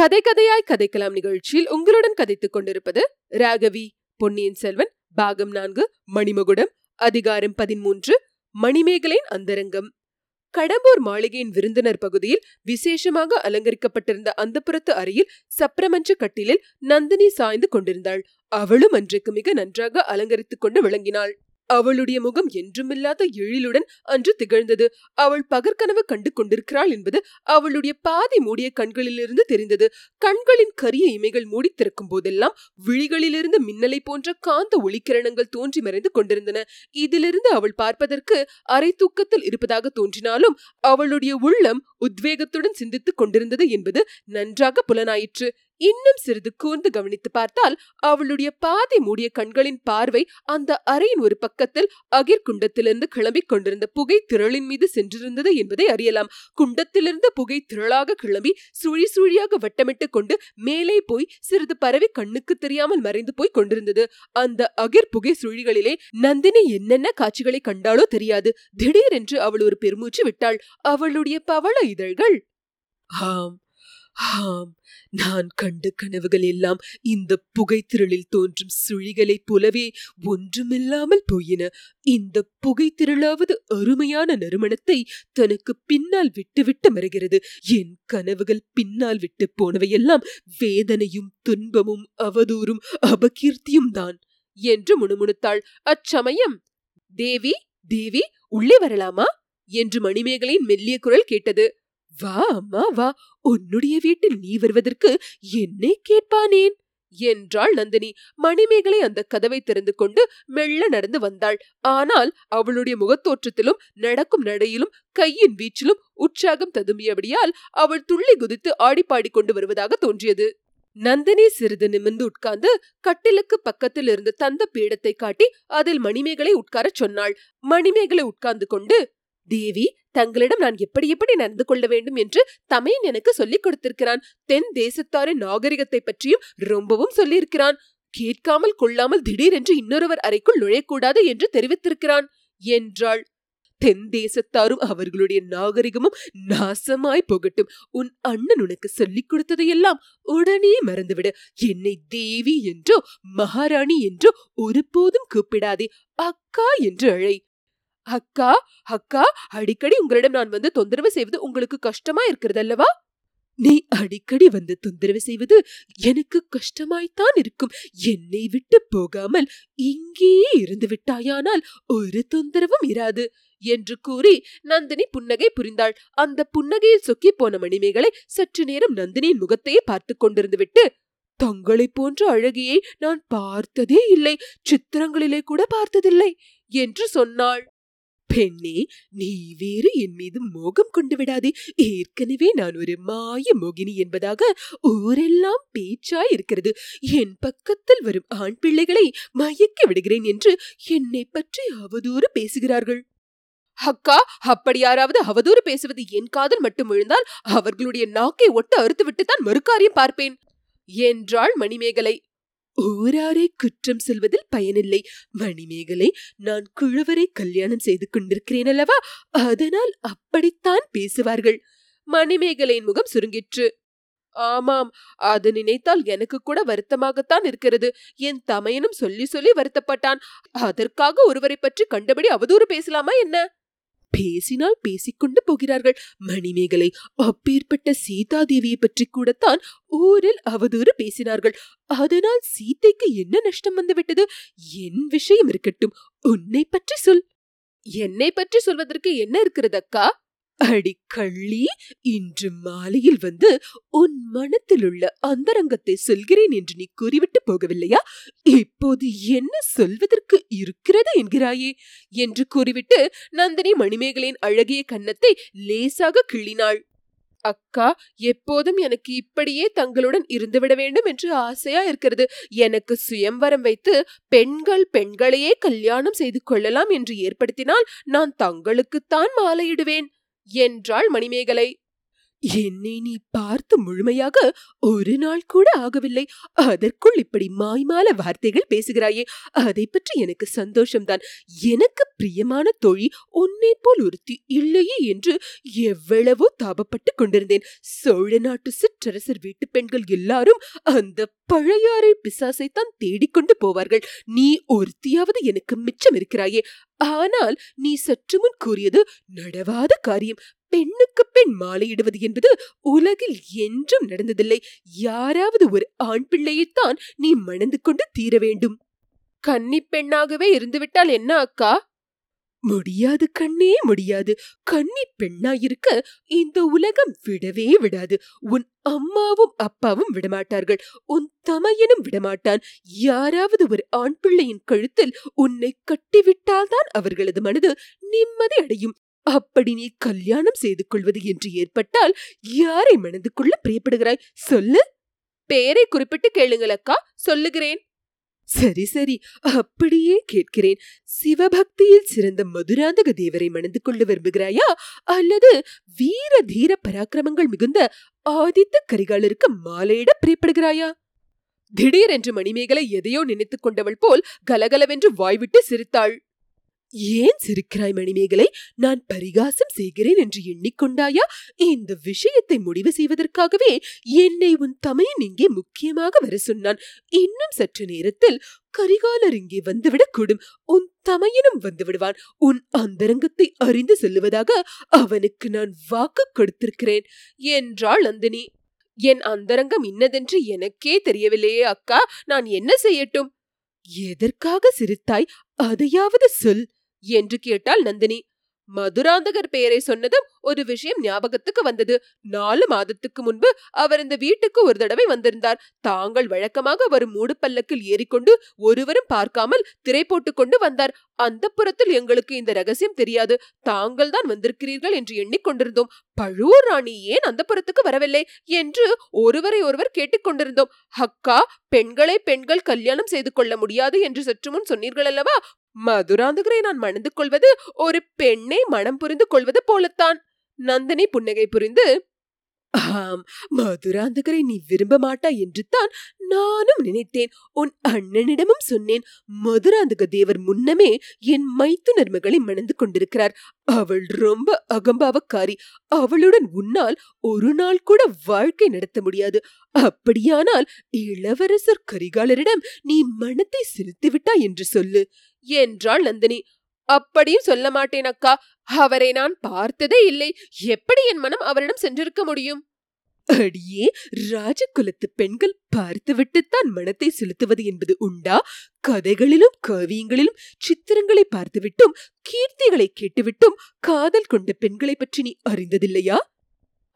கதை கதையாய் கதைக்கலாம் நிகழ்ச்சியில் உங்களுடன் கதைத்துக் கொண்டிருப்பது ராகவி பொன்னியின் செல்வன் பாகம் நான்கு மணிமகுடம் அதிகாரம் பதிமூன்று மணிமேகலையின் அந்தரங்கம். கடம்பூர் மாளிகையின் விருந்தினர் பகுதியில் விசேஷமாக அலங்கரிக்கப்பட்டிருந்த அந்தப்புறத்து அறையில் சப்ரமஞ்ச கட்டிலில் நந்தினி சாய்ந்து கொண்டிருந்தாள். அவளும் அன்றைக்கு மிக நன்றாக அலங்கரித்துக் கொண்டு விளங்கினாள். அவளுடைய முகம் என்றுமில்லாத எழிலுடன் அன்று திகழ்ந்தது. அவள் பகற்கனவு கண்டு கொண்டிருக்கிறாள் என்பது அவளுடைய பாதி மூடிய கண்களிலிருந்து தெரிந்தது. கண்களின் கரிய இமைகள் மூடி திறக்கும் போதெல்லாம் விழிகளிலிருந்து மின்னலை போன்ற காந்த ஒளிக்கிரணங்கள் தோன்றி மறைந்து கொண்டிருந்தன. இதிலிருந்து அவள் பார்ப்பதற்கு அரை தூக்கத்தில் இருப்பதாக தோன்றினாலும் அவளுடைய உள்ளம் உத்வேகத்துடன் சிந்தித்துக் கொண்டிருந்தது என்பது நன்றாக புலனாயிற்று. இன்னும் சிறிது கூர்ந்து கவனித்து பார்த்தால் அவளுடைய பாதி மூடிய கண்களின் பார்வை அந்த அறையின் ஒரு பக்கத்தில் அகிர் குண்டத்திலிருந்து கிளம்பிக் கொண்டிருந்த புகை திரளின் மீது சென்றிருந்தது என்பதை அறியலாம். குண்டத்திலிருந்து புகை திரளாக கிளம்பி சுழி சுழியாக வட்டமிட்டு கொண்டு மேலே போய் சிறிது பரவி கண்ணுக்கு தெரியாமல் மறைந்து போய் கொண்டிருந்தது. அந்த அகிர் புகை சுழிகளிலே நந்தினி என்னென்ன காட்சிகளை கண்டாலோ தெரியாது. திடீரென்று அவள் ஒரு பெருமூச்சு விட்டாள். அவளுடைய பவள இதழ்கள். ஆம் ஆம் நான் கண்ட கனவுகள் எல்லாம் இந்த புகைத்திரளில் தோன்றும் சுழிகளைப் போலவே ஒன்றுமில்லாமல் போயின. இந்த புகைத்திரளாவது அருமையான நறுமணத்தை தனக்கு பின்னால் விட்டுவிட்டு மறைகிறது. என் கனவுகள் பின்னால் விட்டு போனவையெல்லாம் வேதனையும் துன்பமும் அவதூறும் அபகீர்த்தியும் தான் என்று முணுமுணுத்தாள். அச்சமயம்! தேவி தேவி உள்ளே வரலாமா? என்று மணிமேகலையின் மெல்லிய குரல் கேட்டது. வா அம்மா வா. உன்னுடைய வீட்டில் நீ வருவதற்கு என்னை கேட்பானேன்? என்றாள் நந்தினி. மணிமேகலை அந்த கதவை திறந்து கொண்டு மெல்ல நடந்து வந்தாள். ஆனால் அவளுடைய முகத்தோற்றத்திலும் நடக்கும் நடையிலும் கையின் வீச்சிலும் உற்சாகம் ததும்பியபடியால் அவள் துள்ளி குதித்து ஆடிப்பாடி கொண்டு வருவதாக தோன்றியது. நந்தினி சிறிது நிமிர்ந்து உட்கார்ந்து கட்டிலுக்கு பக்கத்தில் இருந்த தந்த பீடத்தை காட்டி அதில் மணிமேகலை உட்காரச் சொன்னாள். மணிமேகலை உட்கார்ந்து கொண்டு தேவி தங்களிடம் நான் எப்படி எப்படி நடந்து கொள்ள வேண்டும் என்று தமையன் எனக்கு சொல்லிக் கொடுத்திருக்கிறான். தென் தேசத்தாரின் நாகரிகத்தை பற்றியும் ரொம்பவும் சொல்லியிருக்கிறான். கேட்காமல் கொள்ளாமல் திடீரென்று இன்னொருவர் அறைக்குள் நுழையக்கூடாது என்று தெரிவித்திருக்கிறான். என்றாள். தென் தேசத்தாரும் அவர்களுடைய நாகரிகமும் நாசமாய் போகட்டும். உன் அண்ணன் உனக்கு சொல்லிக் கொடுத்ததையெல்லாம் உடனே மறந்துவிடு. என்னை தேவி என்றோ மகாராணி என்றோ ஒருபோதும் கூப்பிடாதே. அக்கா என்று அழை. அக்கா அக்கா அடிக்கடி உங்களிடம் நான் வந்து தொந்தரவு செய்வது உங்களுக்கு கஷ்டமா இருக்கிறது அல்லவா நீ அடிக்கடி வந்து தொந்தரவு செய்வது எனக்கு கஷ்டமாய்த்தான் இருக்கும். என்னை விட்டு போகாமல் இங்கேயே இருந்து விட்டாயானால் ஒரு தொந்தரவும் இராது என்று கூறி நந்தினி புன்னகை புரிந்தாள். அந்த புன்னகையில் சொக்கி போன மணிமேகலை சற்று நேரம் நந்தினியின் முகத்தையே பார்த்து கொண்டிருந்து விட்டு தங்களை போன்ற அழகியை நான் பார்த்ததே இல்லை. சித்திரங்களிலே கூட பார்த்ததில்லை என்று சொன்னாள். பெண்ணே நீ வேறு என் மீது மோகம் கொண்டு விடாதே. ஏற்கனவே நான் ஒரு மாய மோகினி என்பதாக ஊரெல்லாம் பேச்சாய் இருக்கிறது என் பக்கத்தில் வரும் ஆண் பிள்ளைகளை மயக்கி விடுகிறேன் என்று என்னை பற்றி அவதூறு பேசுகிறார்கள். அக்கா அப்படி யாராவது அவதூறு பேசுவது என் காதல் மட்டும் விழுந்தால் அவர்களுடைய நாக்கை ஒட்ட அறுத்துவிட்டுத்தான் மறுக்காரியம் பார்ப்பேன். என்றாள் மணிமேகலை. ஊராரை குற்றம் சொல்வதில் பயனில்லை. மணிமேகலை நான் குழுவரை கல்யாணம் செய்து கொண்டிருக்கிறேன் அல்லவா? அதனால் அப்படித்தான் பேசுவார்கள். மணிமேகலையின் முகம் சுருங்கிற்று. ஆமாம் அது நினைத்தால் எனக்கு கூட வருத்தமாகத்தான் இருக்கிறது. என் தமையனும் சொல்லி சொல்லி வருத்தப்பட்டான். அதற்காக ஒருவரை பற்றி கண்டபடி அவதூறு பேசலாமா என்ன? பேசினால் பேசிக்கொண்டு போகிறார்கள். மணிமேகலை அப்பேற்பட்ட சீதாதேவியை பற்றி கூடத்தான் ஊரில் அவதூறு பேசினார்கள். அதனால் சீதைக்கு என்ன நஷ்டம் வந்துவிட்டது? என் விஷயம் இருக்கட்டும். உன்னை பற்றி சொல். என்னை பற்றி சொல்வதற்கு என்ன இருக்கிறது அக்கா? அடிக்கள்ளி இன்று மாலையில் வந்து உன் மனத்தில் உள்ள அந்தரங்கத்தை சொல்கிறேன் என்று நீ கூறிவிட்டு போகவில்லையா? இப்போது என்ன சொல்வதற்கு இருக்கிறது என்கிறாயே? என்று கூறிவிட்டு நந்தினி மணிமேகலையின் அழகிய கன்னத்தை லேசாக கிள்ளினாள். அக்கா எப்போதும் எனக்கு இப்படியே தங்களுடன் இருந்துவிட வேண்டும் என்று ஆசையா இருக்கிறது. எனக்கு சுயம்வரம் வைத்து பெண்கள் பெண்களையே கல்யாணம் செய்து கொள்ளலாம் என்று ஏற்படுத்தினால் நான் தங்களுக்குத்தான் மாலையிடுவேன். என்றாள் மணிமேகலை. என்னை நீ பார்த்து முழுமையாக ஒரு நாள் கூட ஆகவில்லை. அதற்குள் இப்படி மாய்மால வார்த்தைகள் பேசுகிறாயே. அதை பற்றி எனக்கு சந்தோஷம்தான். எனக்கு பிரியமான தோழி உன்னை போல் ஒருத்தி இல்லையே என்று எவ்வளவோ தாபப்பட்டு கொண்டிருந்தேன். சோழ நாட்டு சிற்றரசர் வீட்டு பெண்கள் எல்லாரும் அந்த பழையாறை பிசாசைத்தான் தேடிக்கொண்டு போவார்கள். நீ ஒருத்தியாவது எனக்கு மிச்சம் இருக்கிறாயே. ஆனால் நீ சற்று முன் கூறியது நடவாத காரியம். பெண்ணுக்கு பெண் மாலையிடுவது என்பது உலகில் என்றும் நடந்ததில்லை. யாராவது ஒரு ஆண் பிள்ளையைத்தான் நீ மணந்து கொண்டு தீர வேண்டும். கன்னி பெண்ணாகவே இருந்துவிட்டால் என்ன அக்கா? முடியாது கண்ணே முடியாது. கன்னி பெண்ணாயிருக்க இந்த உலகம் விடவே விடாது. உன் அம்மாவும் அப்பாவும் விடமாட்டார்கள். உன் தமையனும் விடமாட்டான். யாராவது ஒரு ஆண் பிள்ளையின் கழுத்தில் உன்னை கட்டிவிட்டால்தான் அவர்களது மனது நிம்மதி அடையும். அப்படி நீ கல்யாணம் செய்து கொள்வது என்று ஏற்பட்டால் யாரை மணந்து கொள்ள பிரியப்படுகிறாய்? சொல்லு. பேரை குறிப்பிட்டு கேளுங்கள் அக்கா. சொல்லுகிறேன். சரி சரி. அப்படியே கேட்கிறேன். சிவபக்தியில் சிறந்த மதுராந்தக தேவரை மணந்து கொள்ள விரும்புகிறாயா? அல்லது வீர தீர பராக்கிரமங்கள் மிகுந்த ஆதித்த கரிகாலருக்கு மாலையிட பிரியப்படுகிறாயா? திடீரென்று மணிமேகலை எதையோ நினைத்துக் கொண்டவள் போல் கலகலவென்று வாய்விட்டு சிரித்தாள். ஏன் சிரிக்கிறாய் மணிமேகலை? நான் பரிகாசம் செய்கிறேன் என்று எண்ணிக்கொண்டாயா? இந்த விஷயத்தை முடிவு செய்வதற்காகவே என்னை உன் தமையன் இங்கே முக்கியமாக வர சொன்னான். இன்னும் சற்று நேரத்தில் கரிகாலர் இங்கே வந்துவிடக்கூடும் உன் தமையனும் வந்துவிடுவான் உன் அந்தரங்கத்தை அறிந்து செல்லுவதாக அவனுக்கு நான் வாக்கு கொடுத்திருக்கிறேன். என்றாள் நந்தினி. என் அந்தரங்கம் இன்னதென்று எனக்கே தெரியவில்லையே அக்கா. நான் என்ன செய்யட்டும்? எதற்காக சிரித்தாய்? அதையாவது சொல். என்று கேட்டாள் நந்தினி. மதுராந்தகர் பெயரை சொன்னதும் ஒரு விஷயம் ஞாபகத்துக்கு வந்தது. நாலு மாதத்துக்கு முன்பு அவர் இந்த வீட்டுக்கு ஒரு தடவை வந்திருந்தார். தாங்கள் வழக்கமாக வரும் மூடு பல்லக்கில் ஏறிக்கொண்டு ஒருவரும் பார்க்காமல் திரை போட்டுக் கொண்டு வந்தார். அந்த புறத்தில் எங்களுக்கு இந்த ரகசியம் தெரியாது. தாங்கள் தான் வந்திருக்கிறீர்கள் என்று எண்ணிக்கொண்டிருந்தோம் பழுவூர் ராணி ஏன் அந்த புறத்துக்கு வரவில்லை என்று ஒருவரை ஒருவர் கேட்டுக்கொண்டிருந்தோம் ஹக்கா பெண்களை பெண்கள் கல்யாணம் செய்து கொள்ள முடியாது என்று சற்று முன் சொன்னீர்கள் அல்லவா மதுராந்தகரை நான் மணந்து கொள்வது ஒரு பெண்ணை மனம் புரிந்து கொள்வது போலத்தான். நந்தினி புன்னகை புரிந்து ஆம் மதுராந்தகரை நீ விரும்ப மாட்டாய் என்று தான் நானும் நினைத்தேன். உன் அண்ணனிடமும் சொன்னேன். மதுராந்தக தேவர் முன்னமே என் மைத்துனர் மகளை மணந்து கொண்டிருக்கிறார். அவள் ரொம்ப அகம்பாவக்காரி. அவளுடன் உன்னால் ஒரு நாள் கூட வாழ்க்கை நடத்த முடியாது. அப்படியானால் இளவரசர் கரிகாலரிடம் நீ மனத்தை செலுத்திவிட்டாய் என்று சொல்லு. என்றாள் நந்தினி. அப்படியும் சொல்ல மாட்டேன் அக்கா. அவரை நான் பார்த்ததே இல்லை. எப்படி என் மனம் அவரிடம் சென்றிருக்க முடியும்? அடியே ராஜகுலத்து பெண்கள் பார்த்துவிட்டுத்தான் மனத்தை செலுத்துவது என்பது உண்டா? கதைகளிலும் காவியங்களிலும் சித்திரங்களை பார்த்துவிட்டும் கீர்த்திகளை கேட்டுவிட்டும் காதல் கொண்ட பெண்களை பற்றி நீ அறிந்ததில்லையா?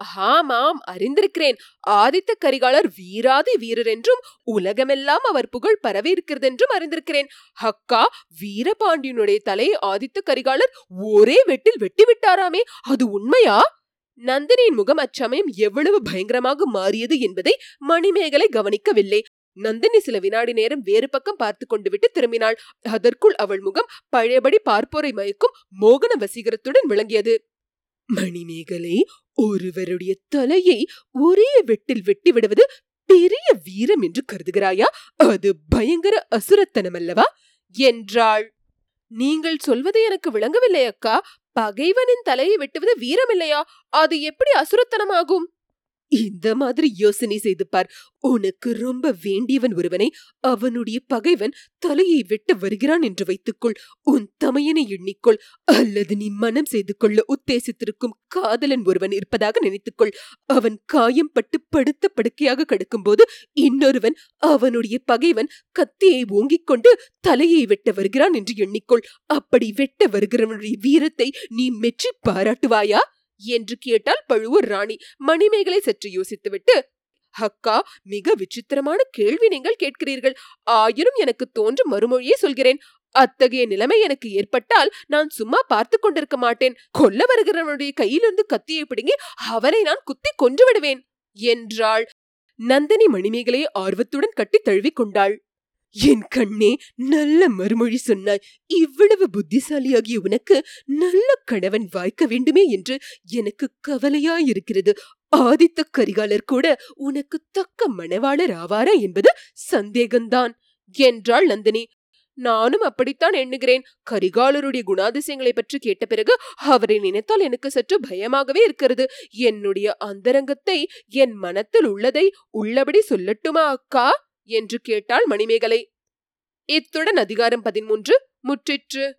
ஆமாம் அறிந்திருக்கிறேன். ஆதித்த கரிகாலர் வீராதி வீரர் என்றும் உலகமெல்லாம் அவர் புகழ் பரவி இருக்கிறதென்றும் அறிந்திருக்கிறேன். ஹக்கா வீரபாண்டியனுடைய தலையை ஆதித்த கரிகாலர் ஒரே வெட்டில் வெட்டி விட்டாராமே அது உண்மையா? நந்தினியின் முகம் அச்சமயம் எவ்வளவு பயங்கரமாக மாறியது என்பதை மணிமேகலை கவனிக்கவில்லை. நந்தினி சில வினாடி நேரம் வேறு பக்கம் பார்த்து கொண்டு விட்டு திரும்பினாள். அதற்குள் அவள் முகம் பழையபடி பார்ப்போரை மயக்கும் மோகன வசீகரத்துடன் விளங்கியது. மணிமேகலை ஒருவருடைய தலையை ஒரே வெட்டில் வெட்டிவிடுவது பெரிய வீரம் என்று கருதுகிறாயா? அது பயங்கர அசுரத்தனம் அல்லவா என்றாள். நீங்கள் சொல்வது எனக்கு விளங்கவில்லை அக்கா. பகைவனின் தலையை வெட்டுவது வீரமில்லையா? அது எப்படி அசுரத்தனமாகும்? இந்த மாதிரி யோசனை செய்து பார். உனக்கு ரொம்ப வேண்டியவன் ஒருவனை அவனுடைய பகைவன் தலையை வெட்ட வருகிறான் என்று வைத்துக்கொள். உன் தமையனை எண்ணிக்கொள். அல்லது நீ மனம் செய்து கொள்ள உத்தேசித்திருக்கும் காதலன் ஒருவன் இருப்பதாக நினைத்துக்கொள். அவன் காயம் பட்டு படுத்த படுக்கையாக கிடக்கும்போது இன்னொருவன் அவனுடைய பகைவன் கத்தியை ஓங்கிக் கொண்டு தலையை வெட்ட வருகிறான் என்று எண்ணிக்கொள். அப்படி வெட்ட வருகிறவனுடைய வீரத்தை நீ மெச்சி பாராட்டுவாயா? என்று கேட்டால் பழுவூர் ராணி. மணிமேகலை சற்று யோசித்துவிட்டு அக்கா மிக விசித்திரமான கேள்வி நீங்கள் கேட்கிறீர்கள். ஆயினும் எனக்கு தோன்றும் மறுமொழியே சொல்கிறேன். அத்தகைய நிலைமை எனக்கு ஏற்பட்டால் நான் சும்மா பார்த்து கொண்டிருக்க மாட்டேன். கொல்ல வருகிறவனுடைய கையிலிருந்து கத்தியை பிடுங்கி அவனை நான் குத்தி கொன்று விடுவேன் என்றாள். நந்தினி மணிமேகலையை ஆர்வத்துடன் கட்டி தழுவிக் கொண்டாள். என் கண்ணே நல்ல மறுமொழி சொன்னாய். இவ்வளவு புத்திசாலியாகிய உனக்கு நல்ல கணவன் வாய்க்க வேண்டுமே என்று எனக்கு கவலையாயிருக்கிறது. ஆதித்த கரிகாலர் கூட உனக்கு தக்க மணவாளர் ஆவாரா என்பது சந்தேகம்தான். என்றாள் நந்தினி. நானும் அப்படித்தான் எண்ணுகிறேன். கரிகாலருடைய குணாதிசயங்களை பற்றி கேட்ட பிறகு அவரை நினைத்தால் எனக்கு சற்று பயமாகவே இருக்கிறது. என்னுடைய அந்தரங்கத்தை என் மனத்தில் உள்ளதை உள்ளபடி சொல்லட்டுமா அக்கா? என்று கேட்டாள் மணிமேகலை. இத்துடன் அதிகாரம் பதிமூன்று முற்றிற்று.